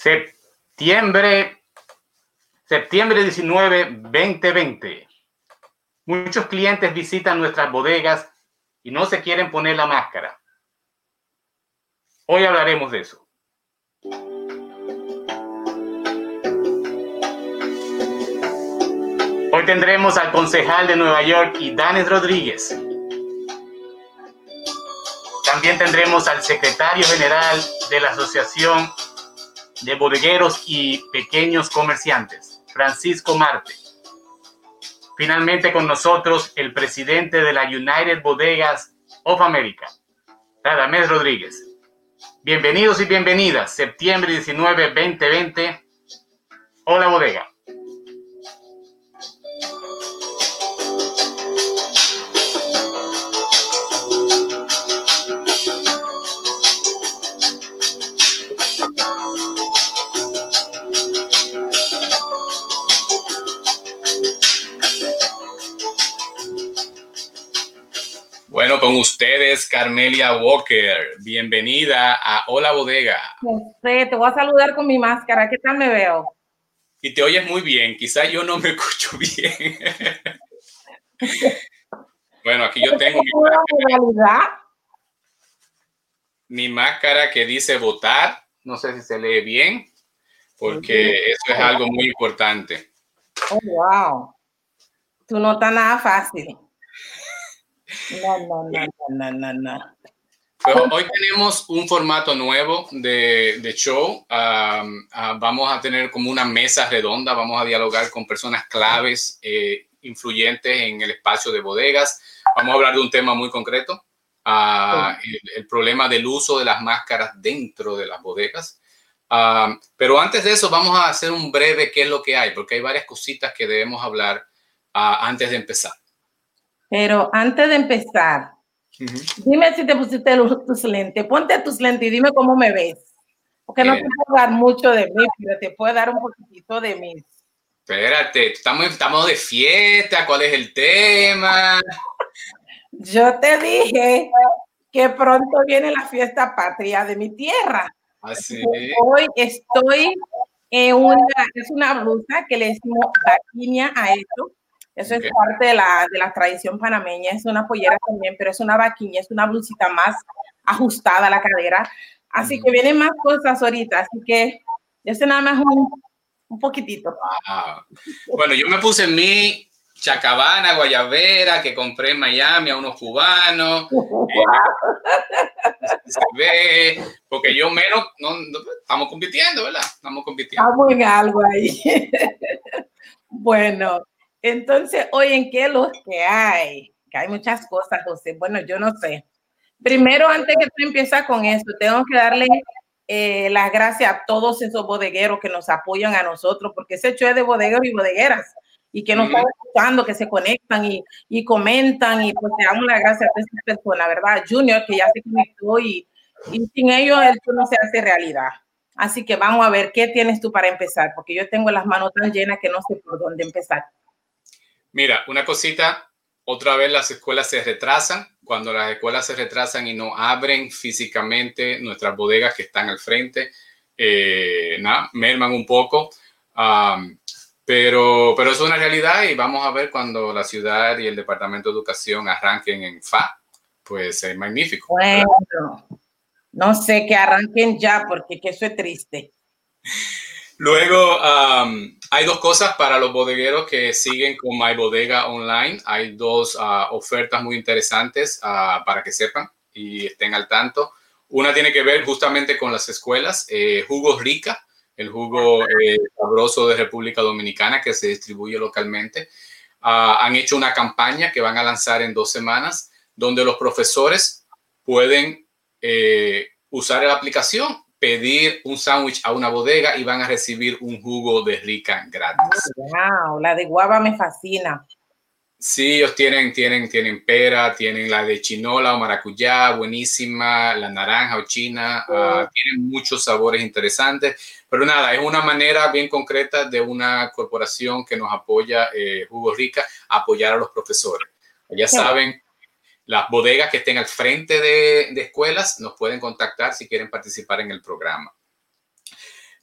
Septiembre, septiembre 19, 2020. Muchos clientes visitan nuestras bodegas y no se quieren poner la máscara. Hoy hablaremos de eso. Hoy tendremos al concejal de Nueva York y Danes Rodríguez. También tendremos al secretario general de la Asociación de Bodegueros y Pequeños Comerciantes, Francisco Marte. Finalmente con nosotros el presidente de la United Bodegas of America, Radamés Rodríguez. Bienvenidos y bienvenidas, septiembre 19, 2020. Hola bodega. Con ustedes, Carmelia Walker. Bienvenida a Hola Bodega. te voy a saludar con mi máscara. ¿Qué tal me veo? Y te oyes muy bien. Quizá yo no me escucho bien. bueno, aquí yo tengo mi máscara. mi máscara que dice votar. No sé si se lee bien, porque eso es algo muy importante. Oh, wow. Tú no estás nada fácil. No, no, no, no, no, no. hoy tenemos un formato nuevo de, show. vamos a tener como una mesa redonda, vamos a dialogar con personas claves, eh, influyentes en el espacio de bodegas. Vamos a hablar de un tema muy concreto, el, problema del uso de las máscaras dentro de las bodegas. pero antes de eso, vamos a hacer un breve qué es lo que hay, porque hay varias cositas que debemos hablar antes de empezar. Pero antes de empezar, dime si te pusiste tus lentes. Ponte tus lentes y dime cómo me ves. Porque no te puedo dar mucho de mí, pero te puedo dar un poquitito de mí. Espérate, estamos, estamos de fiesta. ¿Cuál es el tema? Yo te dije que pronto viene la fiesta patria de mi tierra. Así. Ah, Hoy estoy en una, es una blusa que le decimos vaquinia a esto eso es parte de la, de la tradición panameña, es una pollera también, pero es una vaquiña, es una blusita más ajustada a la cadera. Así que vienen más cosas ahorita, así que ese nada más un, un poquitito. Bueno, yo me puse mi chacabana guayabera que compré en Miami a unos cubanos. Eh, porque yo menos, no, estamos compitiendo, ¿verdad? Estamos compitiendo. Estamos en algo ahí. bueno, entonces, hoy en qué los que hay, que hay muchas cosas, José. Bueno, yo no sé. Primero, antes que tú empieces con esto, tengo que darle eh, las gracias a todos esos bodegueros que nos apoyan a nosotros, porque ese hecho es de bodegueros y bodegueras, y que nos están escuchando, que se conectan y, y, comentan, y pues te damos las gracias a estas personas, ¿verdad? Junior, que ya se conectó, y, y sin ellos esto no se hace realidad. Así que vamos a ver qué tienes tú para empezar, porque yo tengo las manos tan llenas que no sé por dónde empezar. Mira, una cosita, otra vez las escuelas se retrasan. Cuando las escuelas se retrasan y no abren físicamente nuestras bodegas que están al frente, eh, nada, merman un poco. pero, pero es una realidad y vamos a ver cuando la ciudad y el Departamento de Educación arranquen en FA. Pues es magnífico. Bueno, no sé que arranquen ya porque eso es triste. Luego, hay dos cosas para los bodegueros que siguen con My Bodega Online. Hay dos ah, ofertas muy interesantes ah, para que sepan y estén al tanto. Una tiene que ver justamente con las escuelas. Eh, Jugos Rica, el jugo eh, sabroso de República Dominicana que se distribuye localmente. Ah, han hecho una campaña que van a lanzar en dos semanas donde los profesores pueden eh, usar la aplicación pedir un sándwich a una bodega y van a recibir un jugo de rica gratis. Wow, la de guava me fascina. Sí, ellos tienen, tienen, tienen pera, tienen la de chinola o maracuyá, buenísima, la naranja o china, ah, tienen muchos sabores interesantes, pero nada, es una manera bien concreta de una corporación que nos apoya, eh, Jugo Rica, apoyar a los profesores. Ya saben, las bodegas que estén al frente de, escuelas nos pueden contactar si quieren participar en el programa.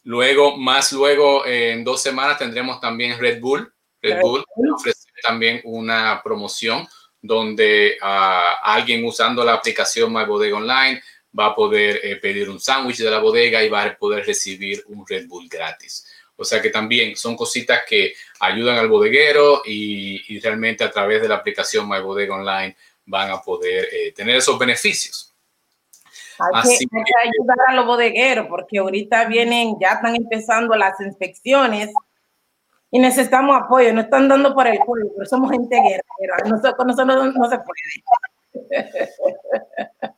Luego, más luego, en dos semanas tendremos también Red Bull. Red Bull ofrece también una promoción donde ah, alguien usando la aplicación My Bodega Online va a poder eh, pedir un sándwich de la bodega y va a poder recibir un Red Bull gratis. O sea que también son cositas que ayudan al bodeguero y, realmente a través de la aplicación My Bodega Online van a poder eh, tener esos beneficios. Hay que, ayudar a los bodegueros porque ahorita vienen, ya están empezando las inspecciones y necesitamos apoyo. No están dando por el cuello, pero somos gente guerrera. Nosotros, nosotros no se puede.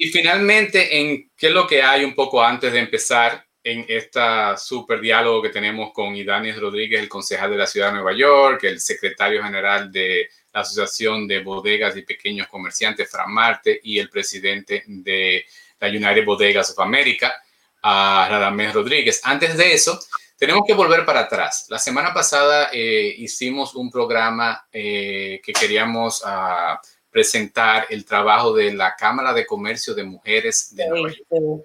Y finalmente, ¿en qué es lo que hay un poco antes de empezar? en este super diálogo que tenemos con Idanis Rodríguez, el concejal de la ciudad de Nueva York, el secretario general de la Asociación de Bodegas y Pequeños Comerciantes, Fran Marte, y el presidente de la United Bodegas of America, a Radamés Rodríguez. Antes de eso, tenemos que volver para atrás. La semana pasada eh, hicimos un programa eh, que queríamos ah, presentar el trabajo de la Cámara de Comercio de Mujeres de Nueva York.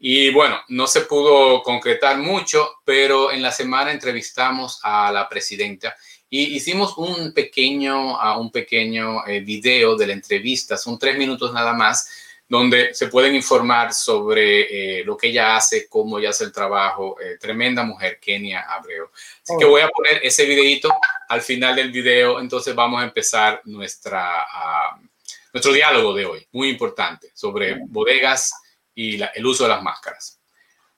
Y bueno, no se pudo concretar mucho, pero en la semana entrevistamos a la presidenta y hicimos un pequeño, uh, un pequeño eh, video de la entrevista, son tres minutos nada más, donde se pueden informar sobre eh, lo que ella hace, cómo ella hace el trabajo. Eh, tremenda mujer, Kenia Abreu. Así que oh. voy a poner ese videito al final del video, entonces vamos a empezar nuestra, uh, nuestro diálogo de hoy, muy importante, sobre bodegas y el uso de las máscaras.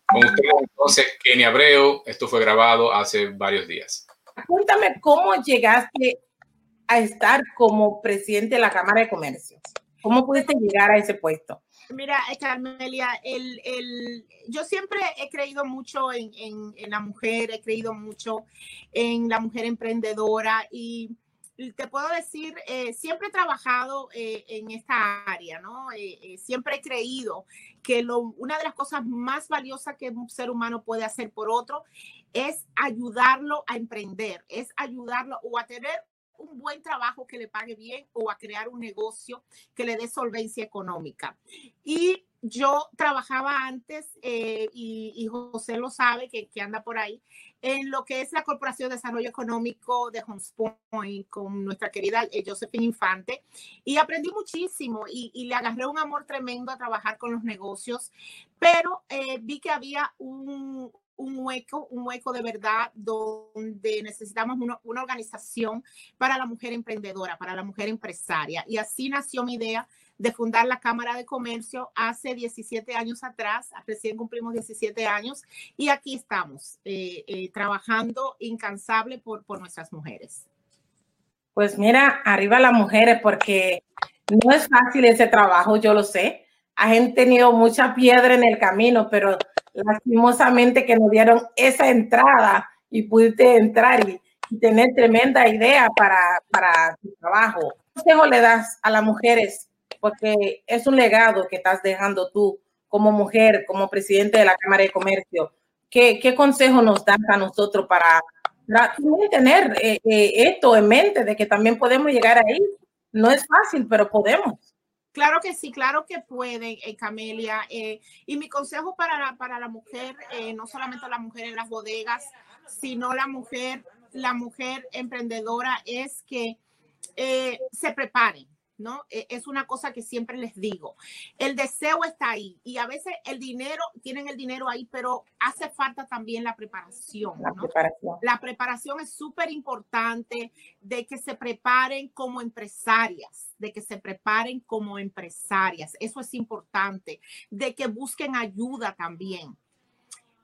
Con ustedes entonces, Kenny Abreu, esto fue grabado hace varios días. Cuéntame cómo llegaste a estar como presidente de la Cámara de Comercio. ¿Cómo pudiste llegar a ese puesto? Mira, Carmelia, el, el, yo siempre he creído mucho en, en, la mujer, he creído mucho en la mujer emprendedora y te puedo decir, eh, siempre he trabajado eh, en esta área, ¿no? Eh, siempre he creído que una de las cosas más valiosas que un ser humano puede hacer por otro es ayudarlo a emprender, es ayudarlo o a tener un buen trabajo que le pague bien o a crear un negocio que le dé solvencia económica. Y yo trabajaba antes, y, José lo sabe, que anda por ahí, en lo que es la Corporación de Desarrollo Económico de Hunts Point con nuestra querida Josephine Infante y aprendí muchísimo y, le agarré un amor tremendo a trabajar con los negocios, pero eh, vi que había un, un hueco, un hueco de verdad donde necesitamos una, organización para la mujer emprendedora, para la mujer empresaria. Y así nació mi idea de fundar la Cámara de Comercio hace 17 años atrás, recién cumplimos 17 años y aquí estamos eh, eh, trabajando incansable por, por nuestras mujeres. Pues mira, arriba las mujeres porque no es fácil ese trabajo, yo lo sé. Han tenido mucha piedra en el camino, pero lastimosamente que nos dieron esa entrada y pudiste entrar y, tener tremenda idea para, para tu trabajo. ¿Qué consejo le das a las mujeres porque es un legado que estás dejando tú como mujer, como presidente de la Cámara de Comercio. ¿Qué, qué consejo nos das a nosotros para, tener eh, eh, esto en mente, de que también podemos llegar ahí? No es fácil, pero podemos. Claro que sí, claro que pueden, eh, Camelia. y mi consejo para la, para la mujer, no solamente la mujer en las bodegas, sino la mujer, la mujer emprendedora, es que se preparen ¿no? E, es una cosa que siempre les digo. El deseo está ahí y a veces el dinero, tienen el dinero ahí, pero hace falta también la preparación. La, preparación. la preparación es súper importante de que se preparen como empresarias, de que se preparen como empresarias. Eso es importante, de que busquen ayuda también.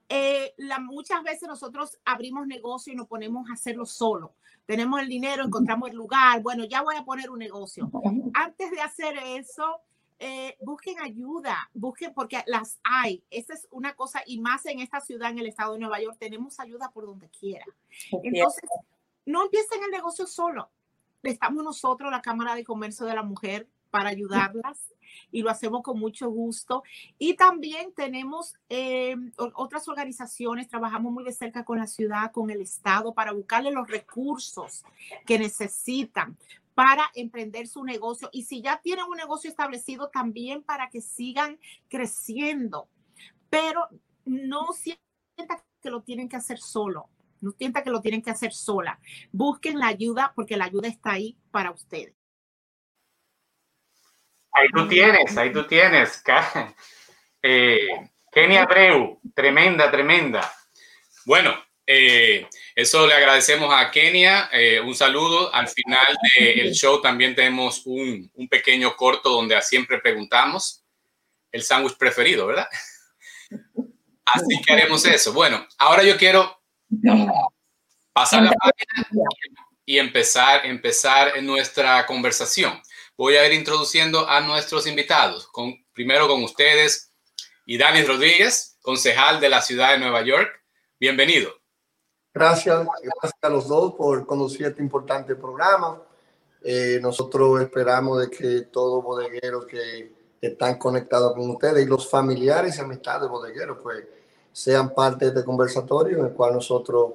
Eh, la, muchas veces nosotros abrimos negocio y nos ponemos a hacerlo solo tenemos el dinero, encontramos el lugar, bueno, ya voy a poner un negocio. Antes de hacer eso, eh, busquen ayuda, busquen porque las hay. Esa es una cosa, y más en esta ciudad, en el estado de Nueva York, tenemos ayuda por donde quiera. Entonces, no empiecen el negocio solo. Estamos nosotros, la Cámara de Comercio de la Mujer, para ayudarlas y lo hacemos con mucho gusto. Y también tenemos eh, otras organizaciones, trabajamos muy de cerca con la ciudad, con el Estado, para buscarle los recursos que necesitan para emprender su negocio. Y si ya tienen un negocio establecido, también para que sigan creciendo. Pero no sienta que lo tienen que hacer solo. No sienta que lo tienen que hacer sola. Busquen la ayuda porque la ayuda está ahí para ustedes. Ahí tú tienes, ahí tú tienes. Eh, Kenia Abreu, tremenda, tremenda. Bueno, eh, eso le agradecemos a Kenia. Eh, un saludo. Al final del show también tenemos un, un, pequeño corto donde siempre preguntamos el sándwich preferido, ¿verdad? Así que haremos eso. Bueno, ahora yo quiero pasar la página y empezar, empezar nuestra conversación. Voy a ir introduciendo a nuestros invitados. Con, primero con ustedes, y Dani Rodríguez, concejal de la ciudad de Nueva York. Bienvenido. Gracias, gracias a los dos por conducir este importante programa. Eh, nosotros esperamos de que todos bodegueros que están conectados con ustedes y los familiares y amistades bodegueros, pues sean parte de este conversatorio en el cual nosotros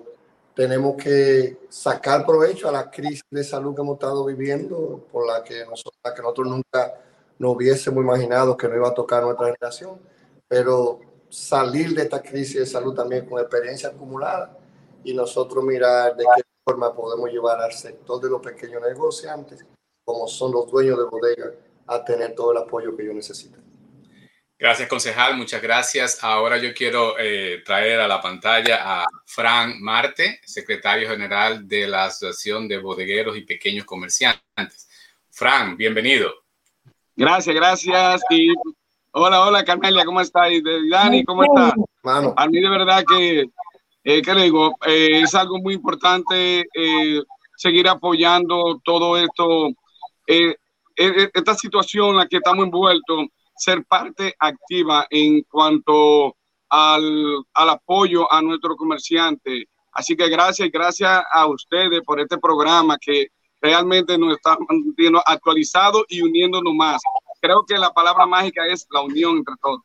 tenemos que sacar provecho a la crisis de salud que hemos estado viviendo, por la que nosotros, nunca nos hubiésemos imaginado que no iba a tocar nuestra generación, pero salir de esta crisis de salud también con experiencia acumulada y nosotros mirar de qué forma podemos llevar al sector de los pequeños negociantes, como son los dueños de bodega, a tener todo el apoyo que ellos necesitan. Gracias, concejal. Muchas gracias. Ahora yo quiero eh, traer a la pantalla a Fran Marte, secretario general de la Asociación de Bodegueros y Pequeños Comerciantes. Fran, bienvenido. Gracias, gracias. Y hola, hola, Carmelia, ¿cómo está? Y Dani, ¿cómo está? A mí de verdad que eh, ¿qué le digo? Eh, es algo muy importante eh, seguir apoyando todo esto, esta situación en la que estamos envueltos, ser parte activa en cuanto al, al apoyo a nuestros comerciantes. Así que gracias y gracias a ustedes por este programa que realmente nos está manteniendo actualizado y uniéndonos más. Creo que la palabra mágica es la unión entre todos.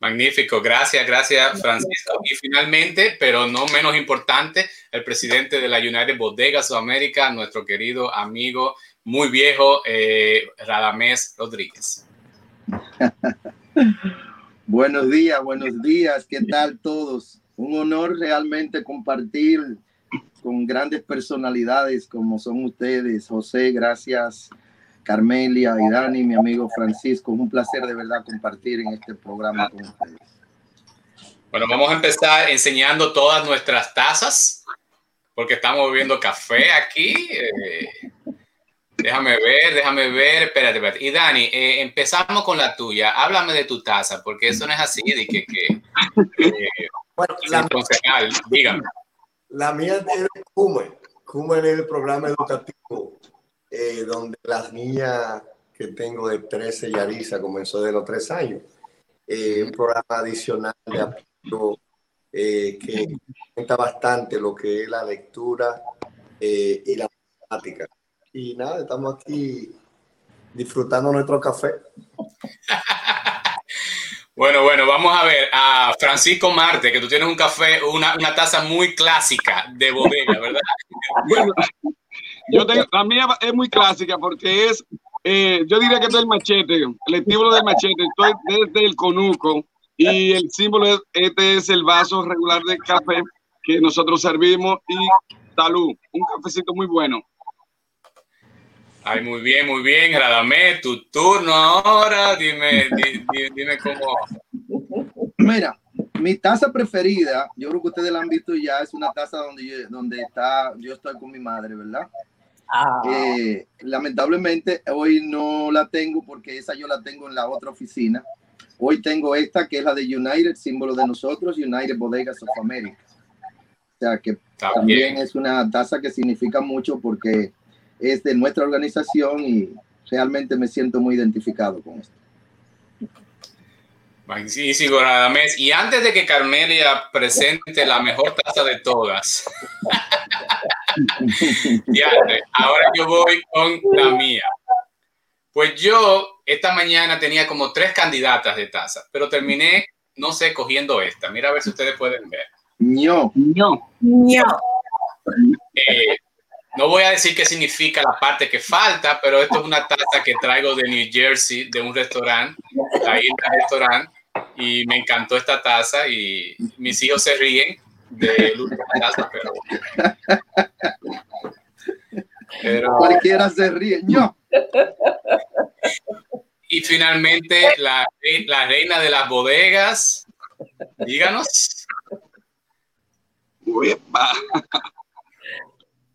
Magnífico, gracias, gracias Francisco. Y finalmente, pero no menos importante, el presidente de la United Bodegas of America, nuestro querido amigo muy viejo, eh, Radamés Rodríguez. buenos días, buenos días, ¿qué tal todos? Un honor realmente compartir con grandes personalidades como son ustedes. José, gracias Carmelia y mi amigo Francisco. un placer de verdad compartir en este programa con ustedes. Bueno, vamos a empezar enseñando todas nuestras tazas, porque estamos bebiendo café aquí. Eh, déjame ver, déjame ver, espérate, espérate. Y Dani, eh, empezamos con la tuya. Háblame de tu taza, porque eso no es así, de que, que eh, bueno, la, dígame. La mía es de Cumen. Cumen es el programa educativo eh, donde las niñas que tengo de 13 y Arisa comenzó de los 3 años. Un programa adicional de apoyo que cuenta bastante lo que es la lectura y la matemática. Y nada, estamos aquí disfrutando nuestro café. Bueno, bueno, vamos a ver a Francisco Marte, que tú tienes un café, una, una taza muy clásica de bodega, ¿verdad? Bueno, yo tengo, la mía es muy clásica porque es, eh, yo diría que es el machete, el estímulo del machete, estoy desde el conuco y el símbolo, es, este es el vaso regular de café que nosotros servimos y salud, un cafecito muy bueno. Ay, muy bien, muy bien, Radamé, tu turno ahora, dime, dime, dime cómo. Mira, mi taza preferida, yo creo que ustedes la han visto ya, es una taza donde, donde está, yo estoy con mi madre, ¿verdad? Ah. Eh, lamentablemente hoy no la tengo porque esa yo la tengo en la otra oficina. Hoy tengo esta que es la de United, símbolo de nosotros, United Bodegas of America. O sea que también es una taza que significa mucho porque es de nuestra organización y realmente me siento muy identificado con esto. Magnífico, Radamés. Y antes de que Carmelia presente la mejor taza de todas, ahora yo voy con la mía. Pues yo esta mañana tenía como tres candidatas de taza, pero terminé, no sé, cogiendo esta. Mira a ver si ustedes pueden ver. No, no, no. Eh, no voy a decir qué significa la parte que falta, pero esto es una taza que traigo de New Jersey, de un restaurante, ahí en el restaurante y me encantó esta taza y mis hijos se ríen de la taza, pero... pero... Cualquiera se ríe, yo. Y finalmente, la, la reina de las bodegas, díganos.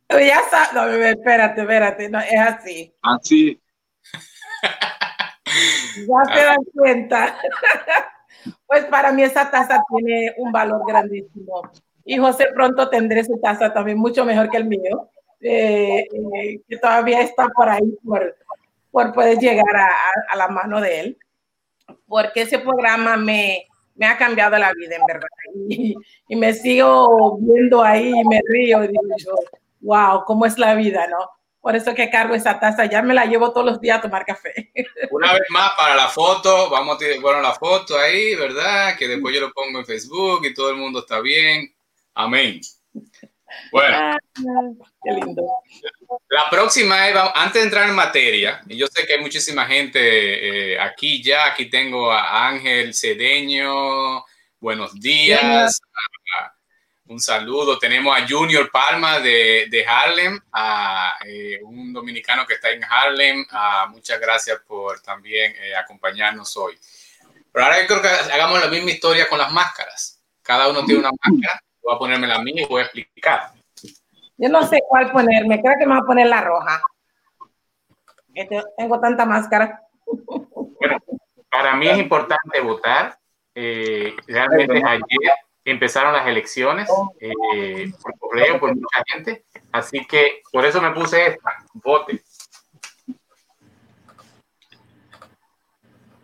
Ya sabes, no, espérate, espérate, no, es así. Así. ya se dan cuenta. pues para mí esa taza tiene un valor grandísimo. Y José pronto tendré su taza también mucho mejor que el mío, eh, eh, que todavía está por ahí, por, por poder llegar a, a, la mano de él, porque ese programa me, me ha cambiado la vida, en verdad. Y, y me sigo viendo ahí y me río y digo yo, wow, ¿cómo es la vida, no? Por eso que cargo esa taza, ya me la llevo todos los días a tomar café. Una vez más para la foto, vamos a tirar bueno, la foto ahí, ¿verdad? Que después yo lo pongo en Facebook y todo el mundo está bien. Amén. Bueno. Ah, qué lindo. La próxima es, antes de entrar en materia, y yo sé que hay muchísima gente eh, aquí ya, aquí tengo a Ángel Cedeño, buenos días, un saludo. Tenemos a Junior Palma de, de Harlem, a eh, un dominicano que está en Harlem. muchas gracias por también eh, acompañarnos hoy. Pero ahora yo creo que hagamos la misma historia con las máscaras. Cada uno tiene una máscara. Voy a ponerme la mía y voy a explicar. Yo no sé cuál ponerme. Creo que me voy a poner la roja. Este, tengo tanta máscara. Bueno, para mí es importante votar. Eh, realmente ayer empezaron las elecciones eh, por correo, por mucha gente. Así que por eso me puse esta, vote.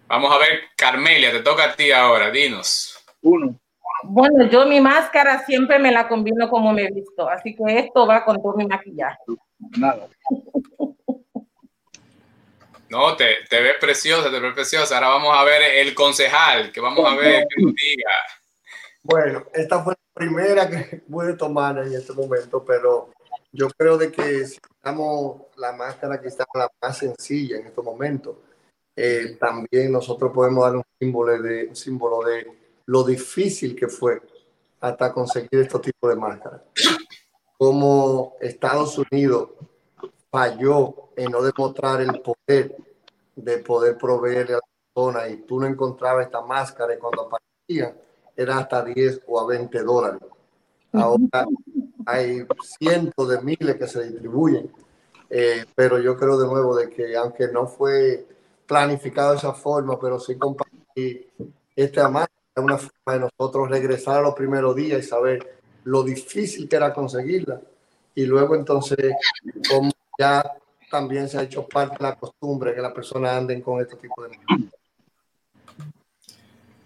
Vamos a ver, Carmelia, te toca a ti ahora, dinos. Uno. Bueno, yo mi máscara siempre me la combino como me he visto, así que esto va con todo mi maquillaje. Nada. No, te, te ves preciosa, te ves preciosa. Ahora vamos a ver el concejal, que vamos a ver qué nos diga. Bueno, esta fue la primera que pude tomar en este momento, pero yo creo de que si estamos la máscara que está la más sencilla en este momento, eh, también nosotros podemos dar un símbolo de, un símbolo de lo difícil que fue hasta conseguir este tipo de máscaras. Como Estados Unidos falló en no demostrar el poder de poder proveerle a la persona y tú no encontrabas esta máscara y cuando aparecía era hasta 10 o a 20 dólares. Ahora hay cientos de miles que se distribuyen, eh, pero yo creo de nuevo de que aunque no fue planificado de esa forma, pero sí compartir este amar es una forma de nosotros regresar a los primeros días y saber lo difícil que era conseguirla. Y luego entonces, como ya también se ha hecho parte de la costumbre que las personas anden con este tipo de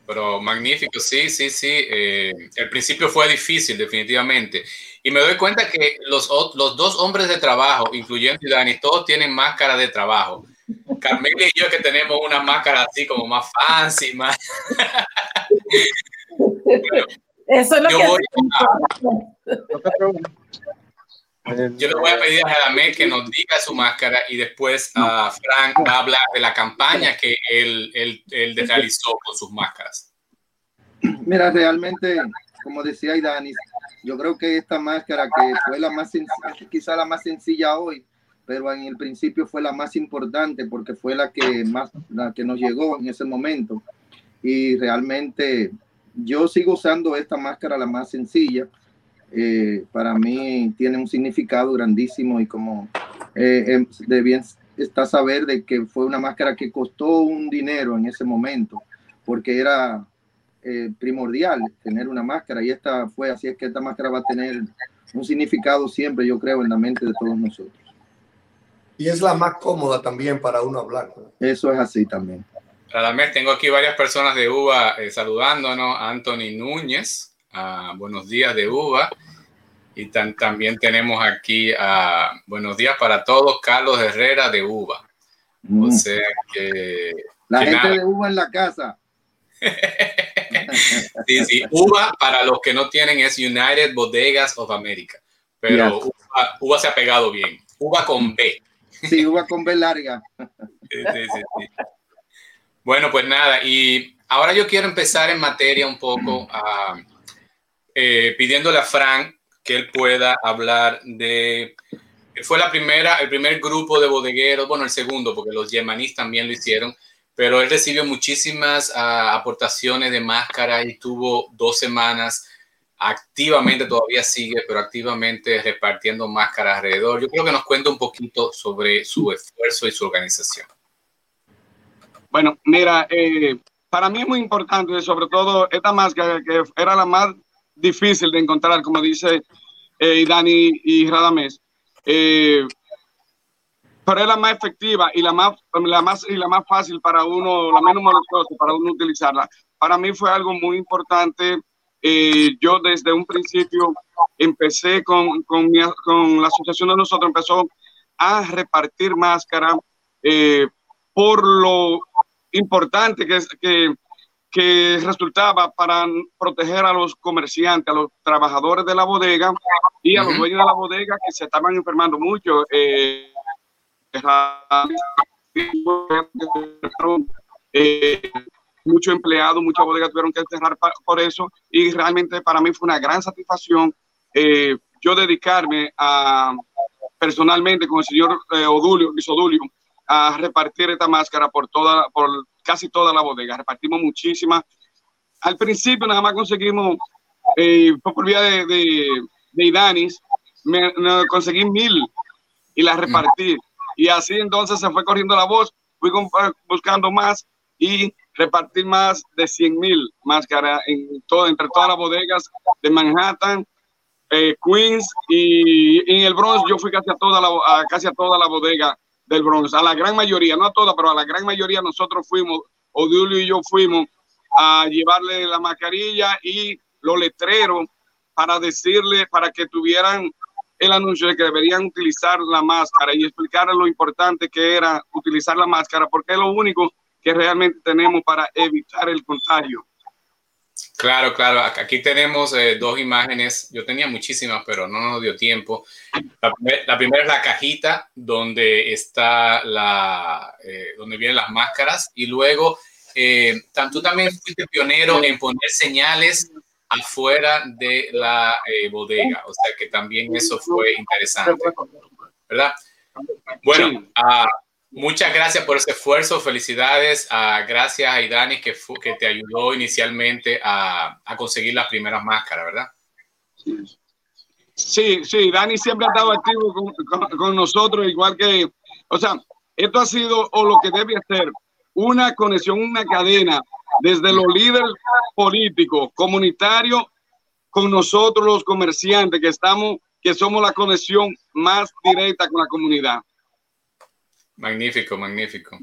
pero magnífico, sí, sí, sí. Eh, el principio fue difícil, definitivamente. Y me doy cuenta que los, los dos hombres de trabajo, incluyendo Dani, todos tienen máscara de trabajo. Carmela y yo que tenemos una máscara así como más fancy, más... Eso es lo que... Yo le voy a pedir a Radamel que nos diga su máscara y después a Frank va a hablar de la campaña que él, él, él realizó con sus máscaras. Mira, realmente, como decía Idanis, yo creo que esta máscara que fue la más quizá la más sencilla hoy, pero en el principio fue la más importante porque fue la que más, la que nos llegó en ese momento. Y realmente yo sigo usando esta máscara la más sencilla eh, para mí tiene un significado grandísimo y como eh, em, de bien está saber de que fue una máscara que costó un dinero en ese momento, porque era eh, primordial tener una máscara y esta fue así, es que esta máscara va a tener un significado siempre, yo creo, en la mente de todos nosotros. Y es la más cómoda también para uno hablar. Eso es así también. Radamés, tengo aquí varias personas de UBA saludándonos. Anthony Núñez, buenos días de UBA. Y también tenemos aquí a buenos días para todos, Carlos Herrera de UBA. O mm. sea que. La gente de UBA en la casa. sí, sí. UBA, para los que no tienen, es United Bodegas of America. Pero UBA, se ha pegado bien. UBA con B. Sí, UBA con B larga. Bueno, pues nada, y ahora yo quiero empezar en materia un poco eh, pidiéndole a Frank que él pueda hablar de fue la primera, el primer grupo de bodegueros, bueno, el segundo, porque los yemaníes también lo hicieron, pero él recibió muchísimas ah, aportaciones de máscara y tuvo dos semanas activamente, todavía sigue, pero activamente repartiendo máscaras alrededor. Yo creo que nos cuenta un poquito sobre su esfuerzo y su organización. Bueno, mira, eh, para mí es muy importante, sobre todo esta máscara que era la más difícil de encontrar, como dice eh, Dani y Radames, eh, pero es la más efectiva y la más, la más, y la más fácil para uno, la menos molestosa para uno utilizarla. Para mí fue algo muy importante. Eh, yo desde un principio empecé con, con, con, la asociación de nosotros, empezó a repartir máscara eh, por lo importante que, que, que resultaba para proteger a los comerciantes, a los trabajadores de la bodega y a los dueños de la bodega que se estaban enfermando mucho. Eh, eh, muchos empleados, muchas bodegas tuvieron que cerrar por eso y realmente para mí fue una gran satisfacción eh, yo dedicarme a personalmente con el señor eh, Odulio, Luis Odulio, a repartir esta máscara por toda, por casi toda la bodega. Repartimos muchísimas. Al principio nada más conseguimos, eh, por vía de, de, de Idanis, me, conseguí mil y las repartí. Y así entonces se fue corriendo la voz, fui buscando más y repartir más de 100 mil máscaras en todo, entre todas las bodegas de Manhattan, eh, Queens y, en el Bronx yo fui casi a toda la, casi a toda la bodega del Bronx, a la gran mayoría, no a todas, pero a la gran mayoría nosotros fuimos, Odulio y yo fuimos a llevarle la mascarilla y los letreros para decirle, para que tuvieran el anuncio de que deberían utilizar la máscara y explicar lo importante que era utilizar la máscara, porque es lo único que realmente tenemos para evitar el contagio. Claro, claro. Aquí tenemos eh, dos imágenes. Yo tenía muchísimas, pero no nos dio tiempo. La, primera es la cajita donde está la, eh, donde vienen las máscaras y luego eh, tú también fuiste pionero en poner señales afuera de la eh, bodega. O sea que también eso fue interesante, ¿verdad? Bueno, uh, muchas gracias por ese esfuerzo. Felicidades. Uh, gracias a Idani que, te ayudó inicialmente a, a, conseguir las primeras máscaras, ¿verdad? Sí, sí, Dani siempre ha estado activo con, con, nosotros, igual que, o sea, esto ha sido o lo que debe ser una conexión, una cadena desde los líderes políticos, comunitarios, con nosotros los comerciantes que estamos, que somos la conexión más directa con la comunidad. Magnífico, magnífico.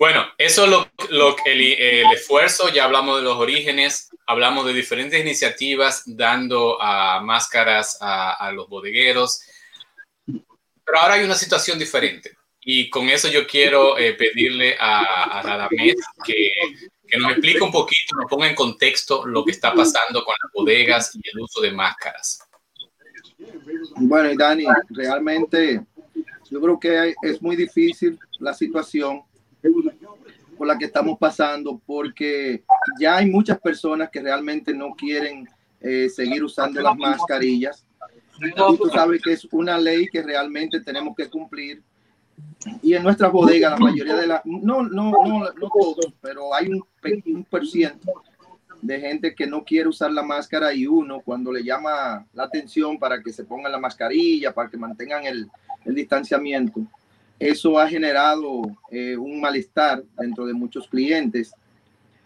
Bueno, eso es lo, el, el, esfuerzo, ya hablamos de los orígenes, hablamos de diferentes iniciativas dando a máscaras a, los bodegueros, pero ahora hay una situación diferente. Y con eso yo quiero eh, pedirle a, a Radamés que, que, nos explique un poquito, nos ponga en contexto lo que está pasando con las bodegas y el uso de máscaras. Bueno, Dani, realmente yo creo que es muy difícil la situación por la que estamos pasando porque ya hay muchas personas que realmente no quieren eh, seguir usando las mascarillas. Y tú sabes que es una ley que realmente tenemos que cumplir y en nuestras bodegas, la mayoría de las, no, no, no, no todos, pero hay un, un por ciento de gente que no quiere usar la máscara y uno cuando le llama la atención para que se pongan la mascarilla, para que mantengan el, distanciamiento, eso ha generado eh, un malestar dentro de muchos clientes,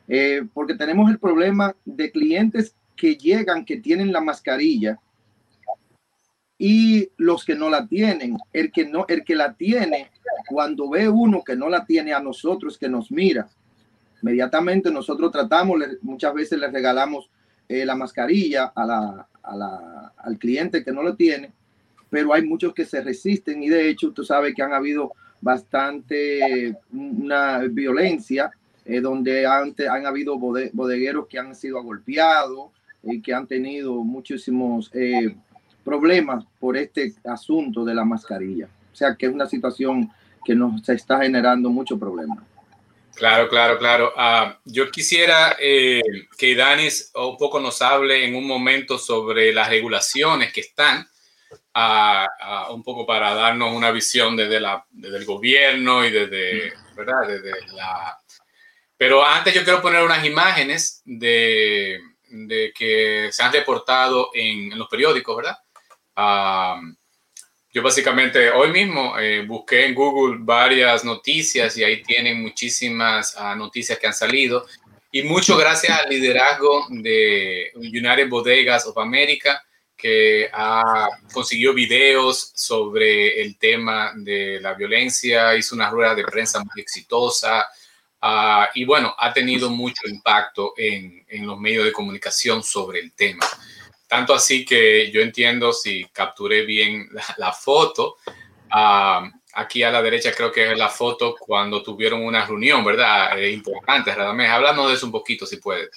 eh, porque tenemos el problema de clientes que llegan, que tienen la mascarilla, y los que no la tienen. El que no, el que la tiene, cuando ve uno que no la tiene a nosotros, que nos mira, inmediatamente nosotros tratamos, muchas veces le regalamos eh, la mascarilla al cliente que no lo tiene, pero hay muchos que se resisten y de hecho tú sabes que han habido bastante una violencia eh, donde antes han habido bodegueros que han sido agolpeados y que han tenido muchísimos eh, problemas por este asunto de la mascarilla. O sea que es una situación que nos está generando mucho problema. Claro, claro, claro. Ah, yo quisiera eh, que Danis un poco nos hable en un momento sobre las regulaciones que están, ah, ah, un poco para darnos una visión desde, la, desde el gobierno y desde, ¿verdad? Desde la... Pero antes yo quiero poner unas imágenes de, de que se han reportado en, en los periódicos, ¿verdad? Yo básicamente hoy mismo eh, busqué en Google varias noticias y ahí tienen muchísimas ah, noticias que han salido. Y mucho gracias al liderazgo de United Bodegas of America, que ha conseguido videos sobre el tema de la violencia, hizo una rueda de prensa muy exitosa. Ah, y bueno, ha tenido mucho impacto en los medios de comunicación sobre el tema. Tanto así que yo entiendo si capturé bien la, foto. Ah, aquí a la derecha creo que es la foto cuando tuvieron una reunión, ¿verdad? Eh, importante, Radamés. Háblanos de eso un poquito, si puedes.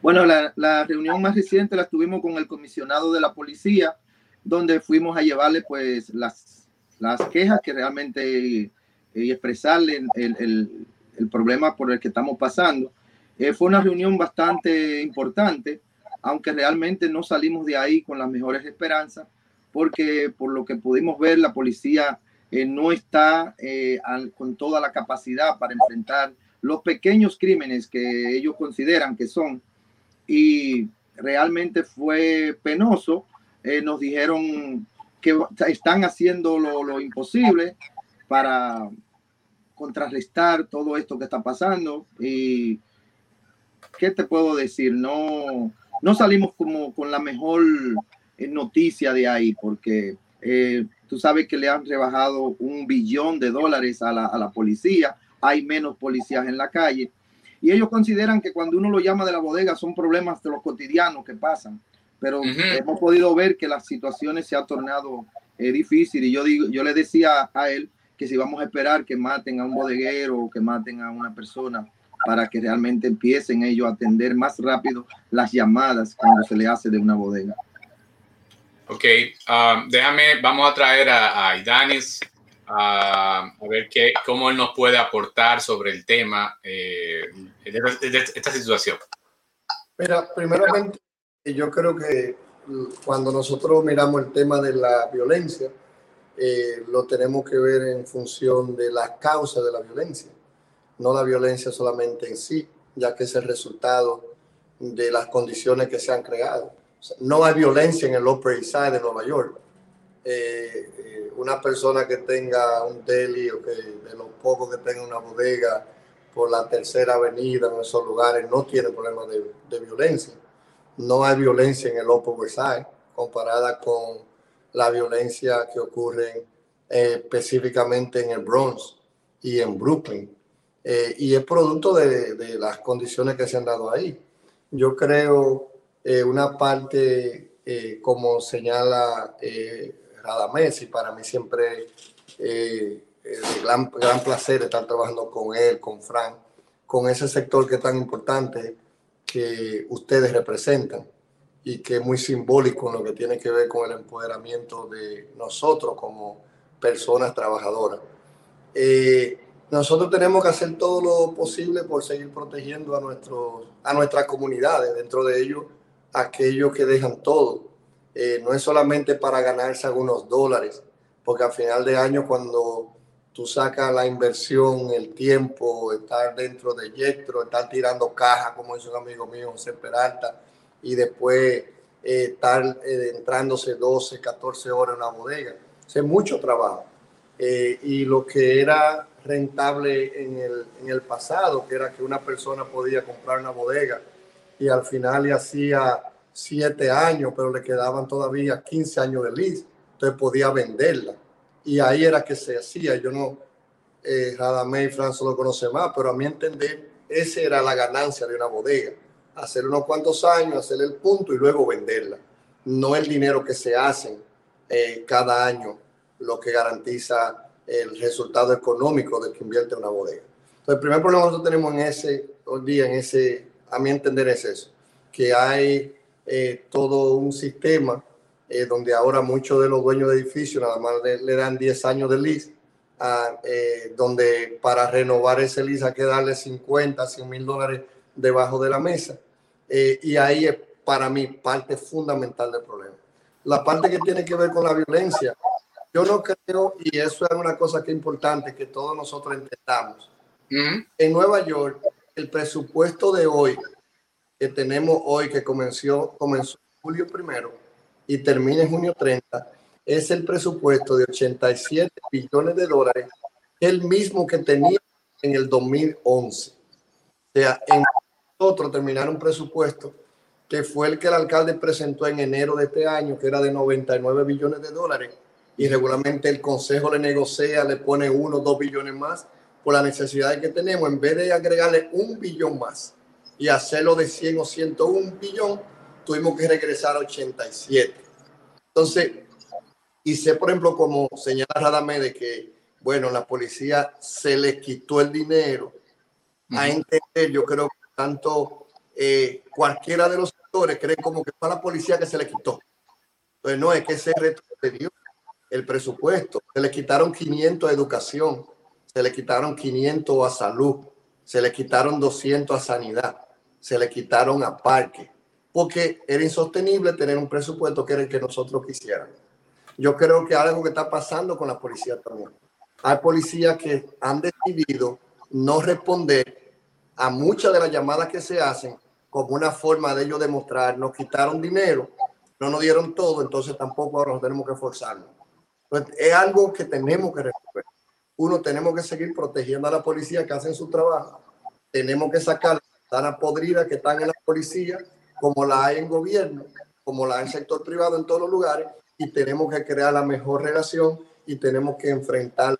Bueno, la, la, reunión más reciente la tuvimos con el comisionado de la policía, donde fuimos a llevarle pues las, las quejas que realmente y eh, expresarle el, el, el, problema por el que estamos pasando. Eh, fue una reunión bastante importante aunque realmente no salimos de ahí con las mejores esperanzas, porque por lo que pudimos ver, la policía eh, no está eh, con toda la capacidad para enfrentar los pequeños crímenes que ellos consideran que son. Y realmente fue penoso. Eh, nos dijeron que están haciendo lo, lo imposible para contrarrestar todo esto que está pasando. Y, ¿qué te puedo decir? No, no salimos como con la mejor eh, noticia de ahí, porque eh, tú sabes que le han rebajado un billón de dólares a la, a la, policía, hay menos policías en la calle, y ellos consideran que cuando uno lo llama de la bodega son problemas de los cotidianos que pasan, pero hemos podido ver que las situaciones se han tornado eh, difícil y yo digo, yo le decía a él que si vamos a esperar que maten a un bodeguero o que maten a una persona para que realmente empiecen ellos a atender más rápido las llamadas cuando se le hace de una bodega. Ok, um, déjame, vamos a traer a, a Idanis a ver qué, cómo él nos puede aportar sobre el tema eh, de, esta situación. Mira, primeramente, yo creo que cuando nosotros miramos el tema de la violencia, eh, lo tenemos que ver en función de las causas de la violencia no la violencia solamente en sí, ya que es el resultado de las condiciones que se han creado. no hay violencia en el Upper East Side de Nueva York. Eh, eh, una persona que tenga un deli o que de los pocos que tenga una bodega por la tercera avenida en esos lugares no tiene problemas de, violencia. No hay violencia en el Upper West Side comparada con la violencia que ocurre eh, específicamente en el Bronx y en Brooklyn. Eh, y es producto de, de, las condiciones que se han dado ahí. Yo creo eh, una parte, eh, como señala eh, Radamés, y para mí siempre es gran, gran placer estar trabajando con él, con Frank, con ese sector que es tan importante que ustedes representan y que es muy simbólico en lo que tiene que ver con el empoderamiento de nosotros como personas trabajadoras. Eh, nosotros tenemos que hacer todo lo posible por seguir protegiendo a, nuestros, a nuestras comunidades, dentro de ellos aquellos que dejan todo. Eh, no es solamente para ganarse algunos dólares, porque al final de año cuando tú sacas la inversión, el tiempo, estar dentro de Yetro, estar tirando cajas, como dice un amigo mío, José Peralta, y después eh, estar eh, entrándose 12, 14 horas en una bodega. Es mucho trabajo. Eh, y lo que era rentable en el, en el pasado, que era que una persona podía comprar una bodega y al final le hacía siete años, pero le quedaban todavía 15 años de lease, entonces podía venderla. Y ahí era que se hacía. Yo no, eh, Radamé y Franzo lo conoce más, pero a mi entender, esa era la ganancia de una bodega. Hacer unos cuantos años, hacer el punto y luego venderla. No el dinero que se hacen eh, cada año, lo que garantiza el resultado económico del que invierte una bodega. El primer problema que tenemos en ese hoy día, en ese, a mi entender, es eso, que hay eh, todo un sistema eh, donde ahora muchos de los dueños de edificios nada más le, le, dan 10 años de lease eh, donde para renovar ese lease hay que darle 50, 100 mil dólares debajo de la mesa. Y ahí es para mí parte fundamental del problema. La parte que tiene que ver con la violencia, yo no creo, y eso es una cosa que es importante que todos nosotros entendamos. En Nueva York, el presupuesto de hoy, que tenemos hoy, que comenzó, comenzó en julio primero y termina en junio 30, es el presupuesto de 87 billones de dólares, el mismo que tenía en el 2011. O sea, en nosotros terminar un presupuesto que fue el que el alcalde presentó en enero de este año, que era de 99 billones de dólares, y regularmente el consejo le negocia, le pone uno dos billones más por la necesidad que tenemos, en vez de agregarle un billón más y hacerlo de 100 o 101 billón, tuvimos que regresar a 87. Entonces, y sé, por ejemplo, como señala Radamé, de que, bueno, la policía se le quitó el dinero. A entender, yo creo que tanto eh, cualquiera de los sectores creen como que fue a la policía que se le quitó. Entonces, no, es que se retrocedió el presupuesto. Se le quitaron 500 a educación, se le quitaron 500 a salud, se le quitaron 200 a sanidad, se le quitaron a parque, porque era insostenible tener un presupuesto que era el que nosotros quisiéramos. Yo creo que algo que está pasando con la policía también. Hay policías que han decidido no responder a muchas de las llamadas que se hacen como una forma de ellos demostrar, nos quitaron dinero, no nos dieron todo, entonces tampoco ahora nos tenemos que forzarnos. Entonces, es algo que tenemos que resolver. Uno, tenemos que seguir protegiendo a la policía que hacen su trabajo. Tenemos que sacar las podridas que están en la policía, como la hay en gobierno, como la hay en sector privado en todos los lugares, y tenemos que crear la mejor relación y tenemos que enfrentar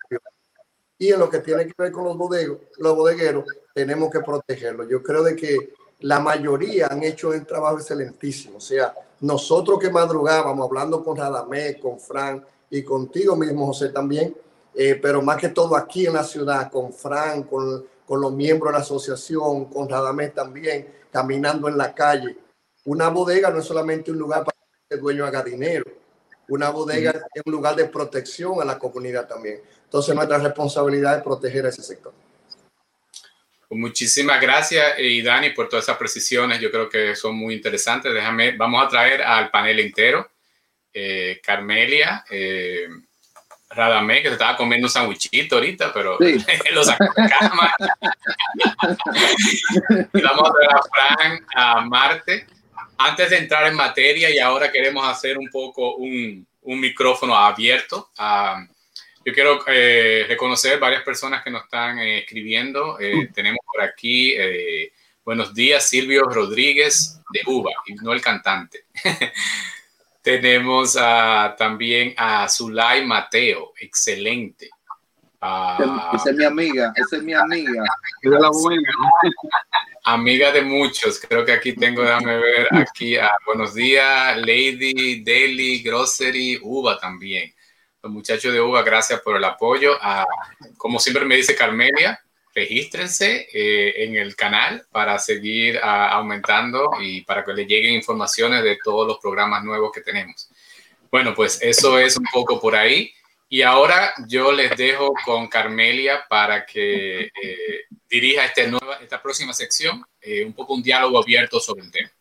y en lo que tiene que ver con los bodegueros, los bodegueros, tenemos que protegerlos. Yo creo de que la mayoría han hecho un trabajo excelentísimo. O sea, nosotros que madrugábamos hablando con Radamé, con Fran y contigo mismo, José, también, eh, pero más que todo aquí en la ciudad, con Fran, con, con los miembros de la asociación, con Radamé también, caminando en la calle. Una bodega no es solamente un lugar para que el dueño haga dinero una bodega es un lugar de protección a la comunidad también. Entonces, nuestra responsabilidad es proteger a ese sector. Pues muchísimas gracias, y Dani, por todas esas precisiones. Yo creo que son muy interesantes. Déjame, vamos a traer al panel entero. Eh, Carmelia, eh, Radamé, que se estaba comiendo un sandwichito ahorita, pero lo sacó de cama. vamos a traer a Frank, a Marte, antes de entrar en materia y ahora queremos hacer un poco un, un micrófono abierto. Uh, yo quiero eh, reconocer varias personas que nos están eh, escribiendo. Eh, mm. tenemos por aquí, eh, buenos días, Silvio Rodríguez de UBA, y no el cantante. tenemos también a Zulay Mateo, excelente. Uh, esa es mi amiga, esa es mi amiga. Es la buena amiga de muchos. Creo que aquí tengo, déjame ver, aquí, a buenos días, Lady, Daily, Grocery, Uva también. Los muchachos de Uva, gracias por el apoyo. como siempre me dice Carmelia, regístrense eh, en el canal para seguir aumentando y para que le lleguen informaciones de todos los programas nuevos que tenemos. Bueno, pues eso es un poco por ahí. Y ahora yo les dejo con Carmelia para que eh, dirija este nueva, esta próxima sección, eh, un poco un diálogo abierto sobre el tema.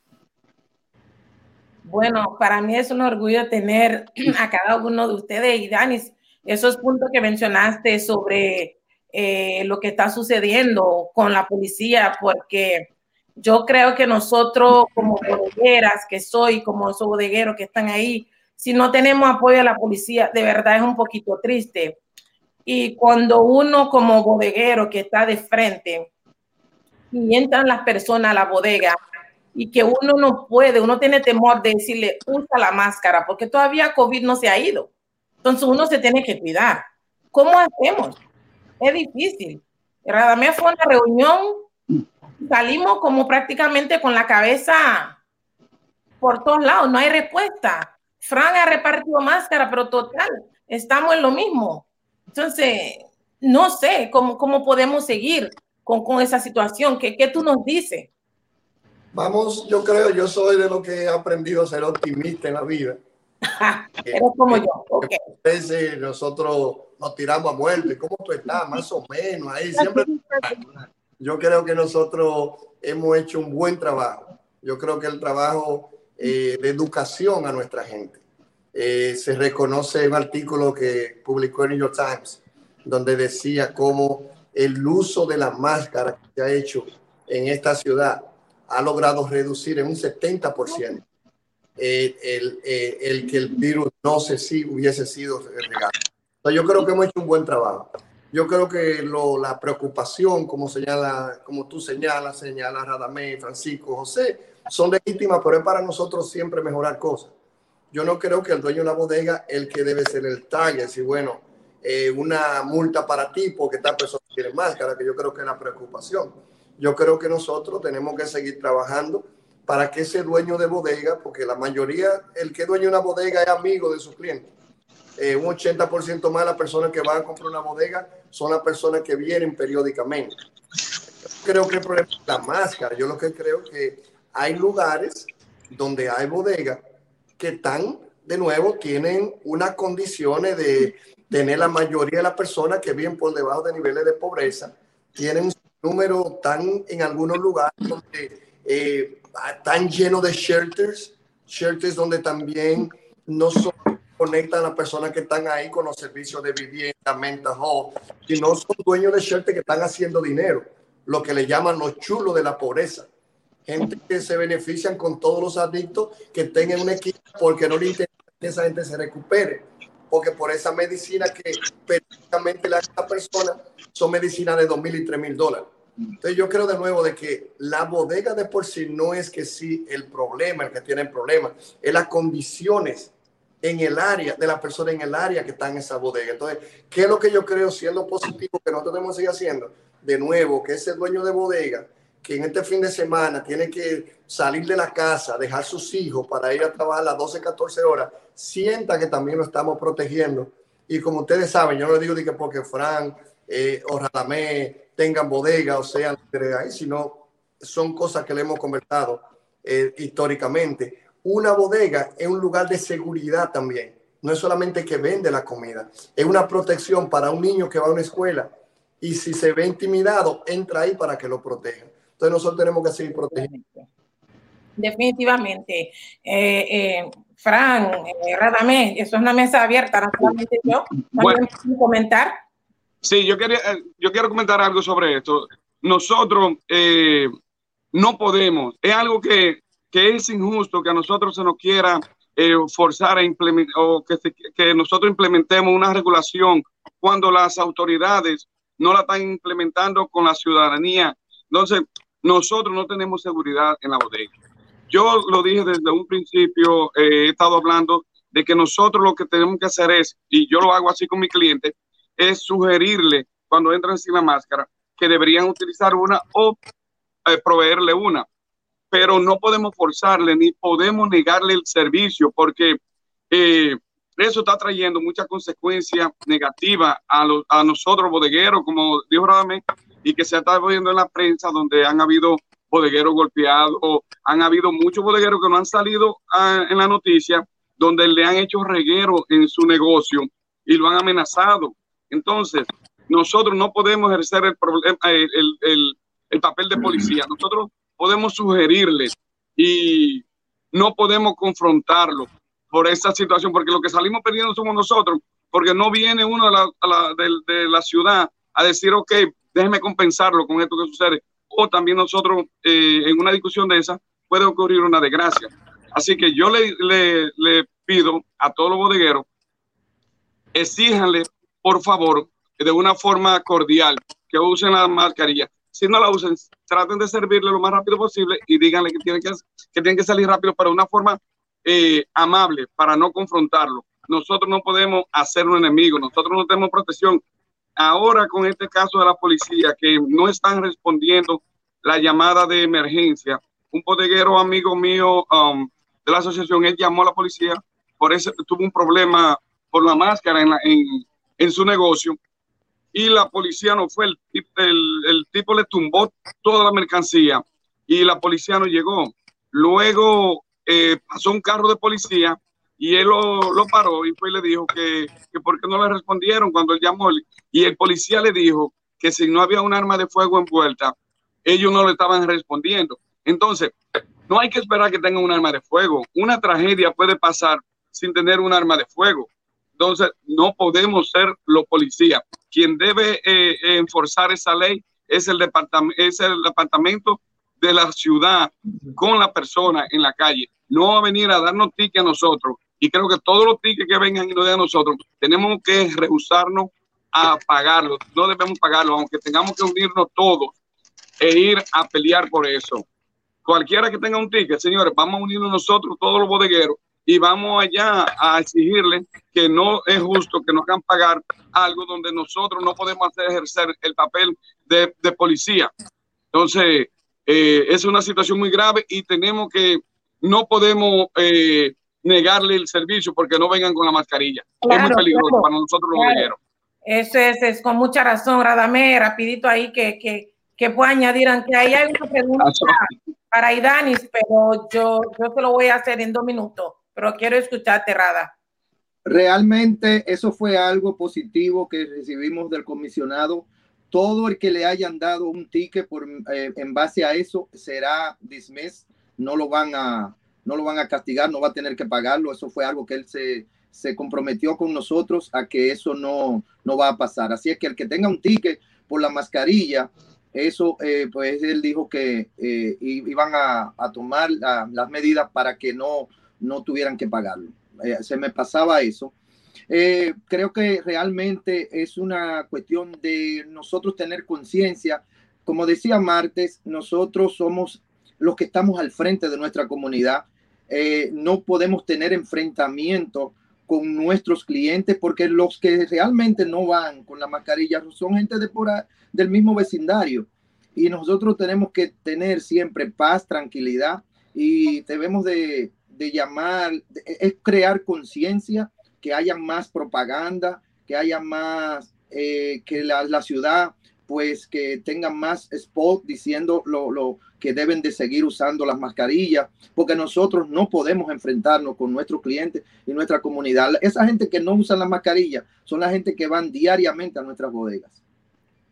Bueno, para mí es un orgullo tener a cada uno de ustedes y Danis, esos puntos que mencionaste sobre eh, lo que está sucediendo con la policía, porque yo creo que nosotros como bodegueras que soy, como esos bodegueros que están ahí, si no tenemos apoyo de la policía, de verdad es un poquito triste. Y cuando uno como bodeguero que está de frente y entran las personas a la bodega y que uno no puede, uno tiene temor de decirle, usa la máscara, porque todavía COVID no se ha ido. Entonces uno se tiene que cuidar. ¿Cómo hacemos? Es difícil. Radamé fue una reunión, salimos como prácticamente con la cabeza por todos lados, no hay respuesta. Fran ha repartido máscara, pero total, estamos en lo mismo. Entonces, no sé cómo, cómo podemos seguir con, con esa situación. ¿Qué, ¿Qué tú nos dices? Vamos, yo creo, yo soy de lo que he aprendido a ser optimista en la vida. Eres como yo, ok. Veces nosotros nos tiramos a muerte. ¿Cómo tú estás? Más o menos. Ahí siempre. Yo creo que nosotros hemos hecho un buen trabajo. Yo creo que el trabajo eh, de educación a nuestra gente. Eh, se reconoce un artículo que publicó el New York Times, donde decía cómo el uso de la máscara que se ha hecho en esta ciudad ha logrado reducir en un 70% eh, el, el, que el virus no sé si hubiese sido regado. Yo creo que hemos hecho un buen trabajo. Yo creo que lo, la preocupación, como señala, como tú señalas, señala Radamé, Francisco, José, son legítimas, pero es para nosotros siempre mejorar cosas. Yo no creo que el dueño de la bodega el que debe ser el target, si bueno, eh, una multa para ti porque esta persona tiene máscara, que yo creo que es la preocupación. Yo creo que nosotros tenemos que seguir trabajando para que ese dueño de bodega, porque la mayoría, el que dueño de una bodega es amigo de sus clientes. Eh, un 80% más de las personas que van a comprar una bodega son las personas que vienen periódicamente. creo que el problema es la máscara. Yo lo que creo que hay lugares donde hay bodegas que están, de nuevo, tienen unas condiciones de tener la mayoría de las personas que viven por debajo de niveles de pobreza, tienen un número tan en algunos lugares donde eh, están llenos de shelters, shelters donde también no son conectan a las personas que están ahí con los servicios de vivienda, mental health, sino son dueños de shelters que están haciendo dinero, lo que le llaman los chulos de la pobreza gente que se benefician con todos los adictos que tengan un equipo porque no le interesa que esa gente se recupere, porque por esa medicina que prácticamente la esta persona son medicinas de dos mil y tres mil dólares. Entonces yo creo de nuevo de que la bodega de por sí no es que sí el problema, el que tiene el problema, es las condiciones en el área de la persona en el área que está en esa bodega. Entonces, ¿qué es lo que yo creo siendo positivo que nosotros tenemos que seguir haciendo? De nuevo, que ese dueño de bodega que en este fin de semana tiene que salir de la casa, dejar sus hijos para ir a trabajar las 12, 14 horas, sienta que también lo estamos protegiendo. Y como ustedes saben, yo no digo que porque Fran eh, o Radamé tengan bodega o sean ahí, sino son cosas que le hemos conversado eh, históricamente. Una bodega es un lugar de seguridad también. No es solamente que vende la comida, es una protección para un niño que va a una escuela y si se ve intimidado, entra ahí para que lo proteja. Entonces nosotros tenemos que seguir protegiendo. Definitivamente. Eh, eh, Fran, eh, Radamé, eso es una mesa abierta, no solamente yo. Bueno, comentar? Sí, yo, quería, eh, yo quiero comentar algo sobre esto. Nosotros no podemos, es algo que, que, es injusto que a nosotros se nos quiera forzar a implementar o que, que nosotros implementemos una regulación cuando las autoridades no la están implementando con la ciudadanía. Entonces, nosotros no tenemos seguridad en la bodega. Yo lo dije desde un principio, eh, he estado hablando de que nosotros lo que tenemos que hacer es, y yo lo hago así con mi cliente, es sugerirle cuando entran sin la máscara que deberían utilizar una o eh, proveerle una. Pero no podemos forzarle ni podemos negarle el servicio porque eh, eso está trayendo muchas consecuencias negativas a, a nosotros bodegueros, como dijo Radamé, y que se está viendo en la prensa donde han habido bodegueros golpeados, han habido muchos bodegueros que no han salido ah, en la noticia, donde le han hecho reguero en su negocio y lo han amenazado. Entonces, nosotros no podemos ejercer el, el, el, el papel de policía. Nosotros podemos sugerirles y no podemos confrontarlo por esa situación, porque lo que salimos perdiendo somos nosotros, porque no viene uno de la, de, de la ciudad a decir, ok, déjeme compensarlo con esto que sucede. O también nosotros, eh, en una discusión de esa, puede ocurrir una desgracia. Así que yo le, le, pido a todos los bodegueros, exíjanle, por favor, de una forma cordial, que usen la mascarilla. Si no la usen, traten de servirle lo más rápido posible y díganle que tienen que, que, tienen que salir rápido, pero de una forma eh, amable, para no confrontarlo. Nosotros no podemos hacer un enemigo, nosotros no tenemos protección, ahora con este caso de la policía que no están respondiendo la llamada de emergencia, un bodeguero amigo mío um, de la asociación, él llamó a la policía, por eso tuvo un problema por la máscara en, en, su negocio y la policía no fue, el, el, tipo le tumbó toda la mercancía y la policía no llegó. Luego eh, pasó un carro de policía y él lo, paró y fue y le dijo que, que por qué no le respondieron cuando él llamó. Y el policía le dijo que si no había un arma de fuego envuelta, ellos no le estaban respondiendo. Entonces, no hay que esperar que tenga un arma de fuego. Una tragedia puede pasar sin tener un arma de fuego. Entonces, no podemos ser los policías. Quien debe eh, enforzar esa ley es el, departamento, es el departamento de la ciudad con la persona en la calle. No va a venir a darnos tickets a nosotros y creo que todos los tickets que vengan y nos den a nosotros, tenemos que rehusarnos a pagarlos. No debemos pagarlos, aunque tengamos que unirnos todos e ir a pelear por eso. Cualquiera que tenga un ticket, señores, vamos a unirnos nosotros, todos los bodegueros, y vamos allá a exigirle que no es justo que nos hagan pagar algo donde nosotros no podemos hacer ejercer el papel de, de policía. Entonces, eh, es una situación muy grave y tenemos que, no podemos eh, negarle el servicio porque no vengan con la mascarilla. es muy peligroso para nosotros los claro. Eso es, es, con mucha razón, Radamé, rapidito ahí que, que, que puedo añadir, aunque ahí hay una pregunta para Idanis, pero yo, yo te lo voy a hacer en dos minutos, pero quiero escucharte, Rada. Realmente eso fue algo positivo que recibimos del comisionado. Todo el que le hayan dado un ticket por, eh, en base a eso será dismiss, no lo van a, no lo van a castigar, no va a tener que pagarlo. Eso fue algo que él se, se comprometió con nosotros a que eso no, no va a pasar. Así es que el que tenga un ticket por la mascarilla, eso, eh, pues él dijo que eh, iban a, a tomar las medidas para que no, no tuvieran que pagarlo. Eh, se me pasaba eso. creo que realmente es una cuestión de nosotros tener conciencia. Como decía Martes, nosotros somos los que estamos al frente de nuestra comunidad eh, no podemos tener enfrentamiento con nuestros clientes porque los que realmente no van con la mascarilla son gente de por del mismo vecindario y nosotros tenemos que tener siempre paz, tranquilidad y debemos de, llamar, es crear conciencia, que haya más propaganda, que haya más, eh, que la, la ciudad pues que tengan más spot diciendo lo, lo, que deben de seguir usando las mascarillas, porque nosotros no podemos enfrentarnos con nuestros clientes y nuestra comunidad. Esa gente que no usa las mascarillas son la gente que van diariamente a nuestras bodegas.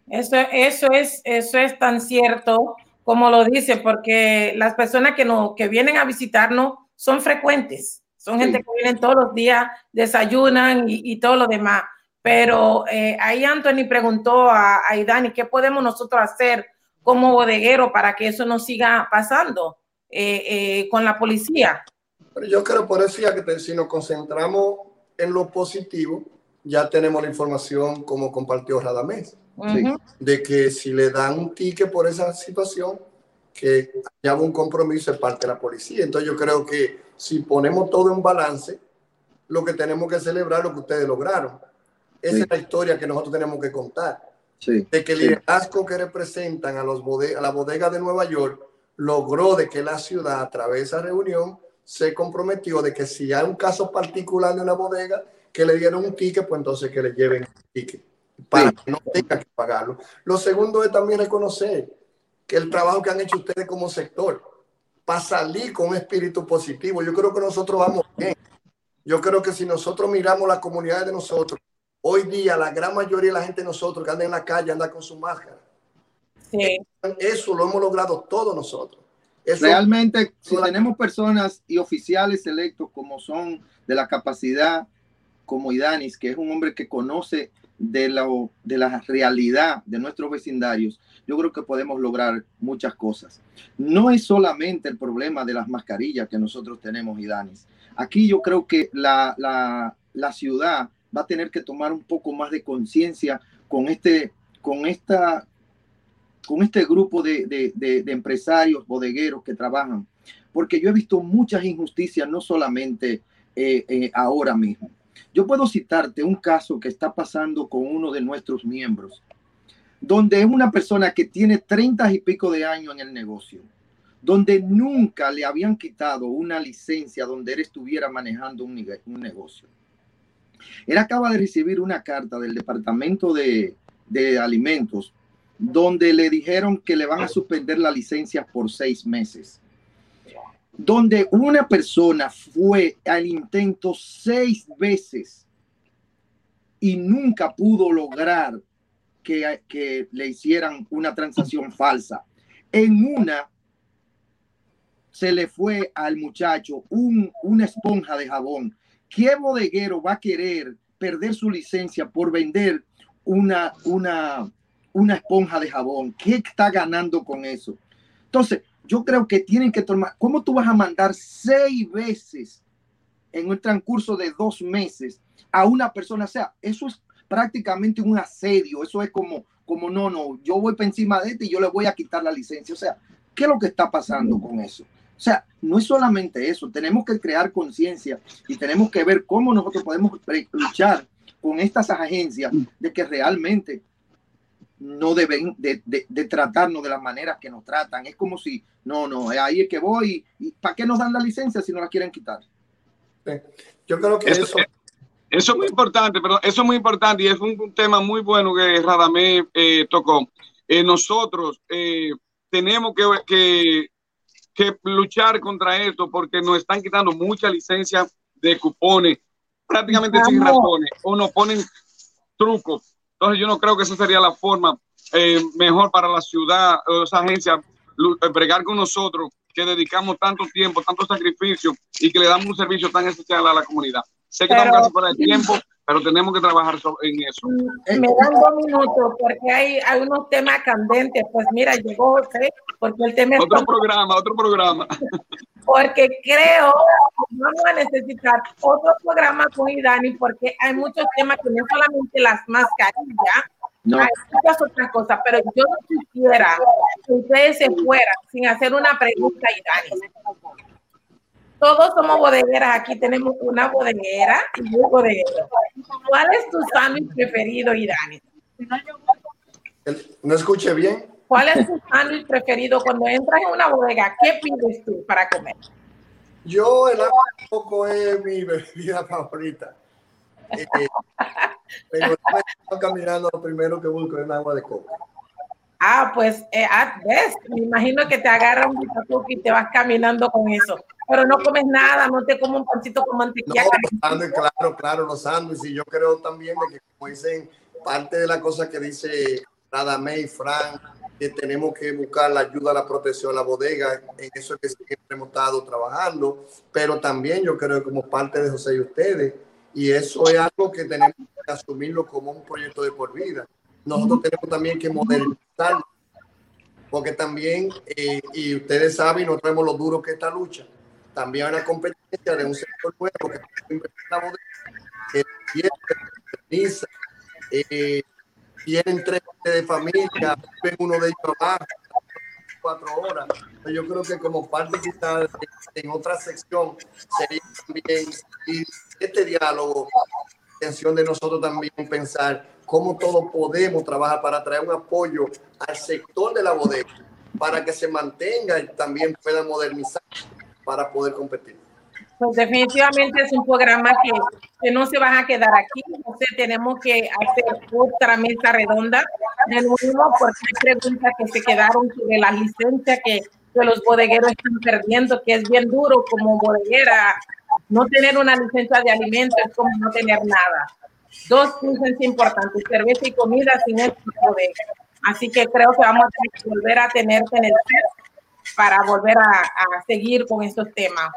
Eso, eso, es, eso es tan cierto como lo dice, porque las personas que, no, que vienen a visitarnos son frecuentes, son gente que vienen todos los días, desayunan y, y todo lo demás. Pero eh, ahí Anthony preguntó a, a Idani, ¿qué podemos nosotros hacer como bodeguero para que eso no siga pasando eh, eh, con la policía? Pero yo creo por eso ya que si nos concentramos en lo positivo, ya tenemos la información como compartió Radamés, de que si le dan un ticket por esa situación, que haya un compromiso de parte de la policía. Entonces yo creo que si ponemos todo en balance, lo que tenemos que celebrar es lo que ustedes lograron esa es la historia que nosotros tenemos que contar. de que el liderazgo que representan a, los a la bodega de Nueva York logró de que la ciudad, a través de esa reunión, se comprometió de que si hay un caso particular de una bodega, que le dieron un ticket, pues entonces que le lleven el ticket para que no tenga que pagarlo. Lo segundo es también reconocer que el trabajo que han hecho ustedes como sector para salir con un espíritu positivo, yo creo que nosotros vamos bien. Yo creo que si nosotros miramos la comunidad de nosotros Hoy día la gran mayoría de la gente de nosotros que anda en la calle anda con su máscara. Sí. Eso lo hemos logrado todos nosotros. Realmente, si tenemos personas y oficiales electos como son de la capacidad, como Idanis, que es un hombre que conoce de, la, de la realidad de nuestros vecindarios, yo creo que podemos lograr muchas cosas. No es solamente el problema de las mascarillas que nosotros tenemos, Idanis. Aquí yo creo que la, la, la ciudad va a tener que tomar un poco más de conciencia con este, con esta, con este grupo de, de, empresarios, bodegueros que trabajan, porque yo he visto muchas injusticias, no solamente eh, eh, ahora mismo. Yo puedo citarte un caso que está pasando con uno de nuestros miembros, donde es una persona que tiene treinta y pico de años en el negocio, donde nunca le habían quitado una licencia donde él estuviera manejando un, negocio él acaba de recibir una carta del Departamento de, Alimentos donde le dijeron que le van a suspender la licencia por seis meses. Donde una persona fue al intento seis veces y nunca pudo lograr que, le hicieran una transacción falsa. En una se le fue al muchacho un, una esponja de jabón. ¿Qué bodeguero va a querer perder su licencia por vender una, una, una esponja de jabón? ¿Qué está ganando con eso? Entonces, yo creo que tienen que tomar, ¿cómo tú vas a mandar seis veces en un transcurso de dos meses a una persona? O sea, eso es prácticamente un asedio, eso es como, como no, no, yo voy por encima de este y yo le voy a quitar la licencia. O sea, ¿qué es lo que está pasando con eso? O sea, no es solamente eso, tenemos que crear conciencia y tenemos que ver cómo nosotros podemos luchar con estas agencias de que realmente no deben de, tratarnos de la manera que nos tratan. Es como si, no, no, ahí es que voy. ¿Y para qué nos dan la licencia si no la quieren quitar? Yo creo que eso, eso, es muy importante, pero eso es muy importante y es un, tema muy bueno que Radamé eh, tocó. Eh, nosotros eh, tenemos que, que que luchar contra esto porque nos están quitando mucha licencia de cupones, prácticamente sin razones, o nos ponen trucos. Entonces yo no creo que esa sería la forma eh, mejor para la ciudad, o esa agencia, bregar con nosotros, que dedicamos tanto tiempo, tanto sacrificio y que le damos un servicio tan especial a la comunidad. Sé que estamos casi por el tiempo, pero tenemos que trabajar en eso. Me dan dos minutos porque hay, hay unos temas candentes. Pues mira, llegó José, porque el tema Otro programa, otro programa. Porque creo que vamos a necesitar otro programa con Idani porque hay muchos temas que no solamente las mascarillas, no. hay muchas otras cosas, pero yo no quisiera que ustedes se fueran sin hacer una pregunta a Idani todos somos bodegueras. Aquí tenemos una bodeguera y un bodeguero. ¿Cuál es tu sándwich preferido, Irani? No escuché bien. ¿Cuál es tu sándwich preferido cuando entras en una bodega? ¿Qué pides tú para comer? Yo el agua de coco es mi bebida favorita. Eh, pero estoy caminando lo primero que busco es agua de coco. Ah, pues, eh, ah, ves, me imagino que te agarra un y te vas caminando con eso pero no comes nada, no te comes un pancito con mantequilla. No, claro, claro, los sándwiches. Y yo creo también de que, como dicen, parte de la cosa que dice Radamé y Frank, que tenemos que buscar la ayuda, la protección, la bodega, en eso es que siempre hemos estado trabajando, pero también yo creo que como parte de José y ustedes, y eso es algo que tenemos que asumirlo como un proyecto de por vida. Nosotros tenemos también que modernizar, porque también, eh, y ustedes saben, no tenemos lo duro que esta lucha también hay una competencia de un sector nuevo que que tiene eh, tienen tres de familia, uno de ellos abajo, cuatro horas. Yo creo que como parte en otra sección sería también este diálogo, intención de nosotros también pensar cómo todos podemos trabajar para traer un apoyo al sector de la bodega, para que se mantenga y también pueda modernizar para poder competir. Pues definitivamente es un programa que, que no se van a quedar aquí. Entonces tenemos que hacer otra mesa redonda de nuevo porque hay preguntas que se quedaron sobre la licencia que, que los bodegueros están perdiendo, que es bien duro como bodeguera. No tener una licencia de alimentos es como no tener nada. Dos licencias importantes, cerveza y comida sin el bodega. Así que creo que vamos a volver a tener en el para volver a, seguir con estos temas.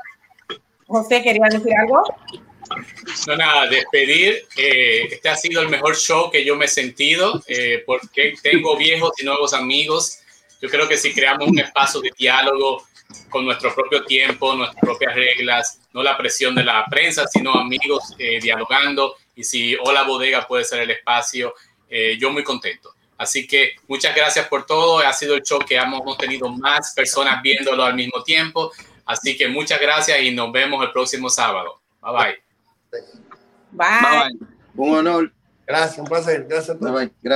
José, ¿quería decir algo? No, nada, despedir. Eh, este ha sido el mejor show que yo me he sentido eh, porque tengo viejos y nuevos amigos. Yo creo que si creamos un espacio de diálogo con nuestro propio tiempo, nuestras propias reglas, no la presión de la prensa, sino amigos eh, dialogando. Y si Hola Bodega puede ser el espacio, yo muy contento. Así que muchas gracias por todo. Ha sido el show que hemos tenido más personas viéndolo al mismo tiempo. Así que muchas gracias y nos vemos el próximo sábado. Bye bye. Bye. bye, Un honor. Gracias, un placer. Gracias. Bye bye. Gracias.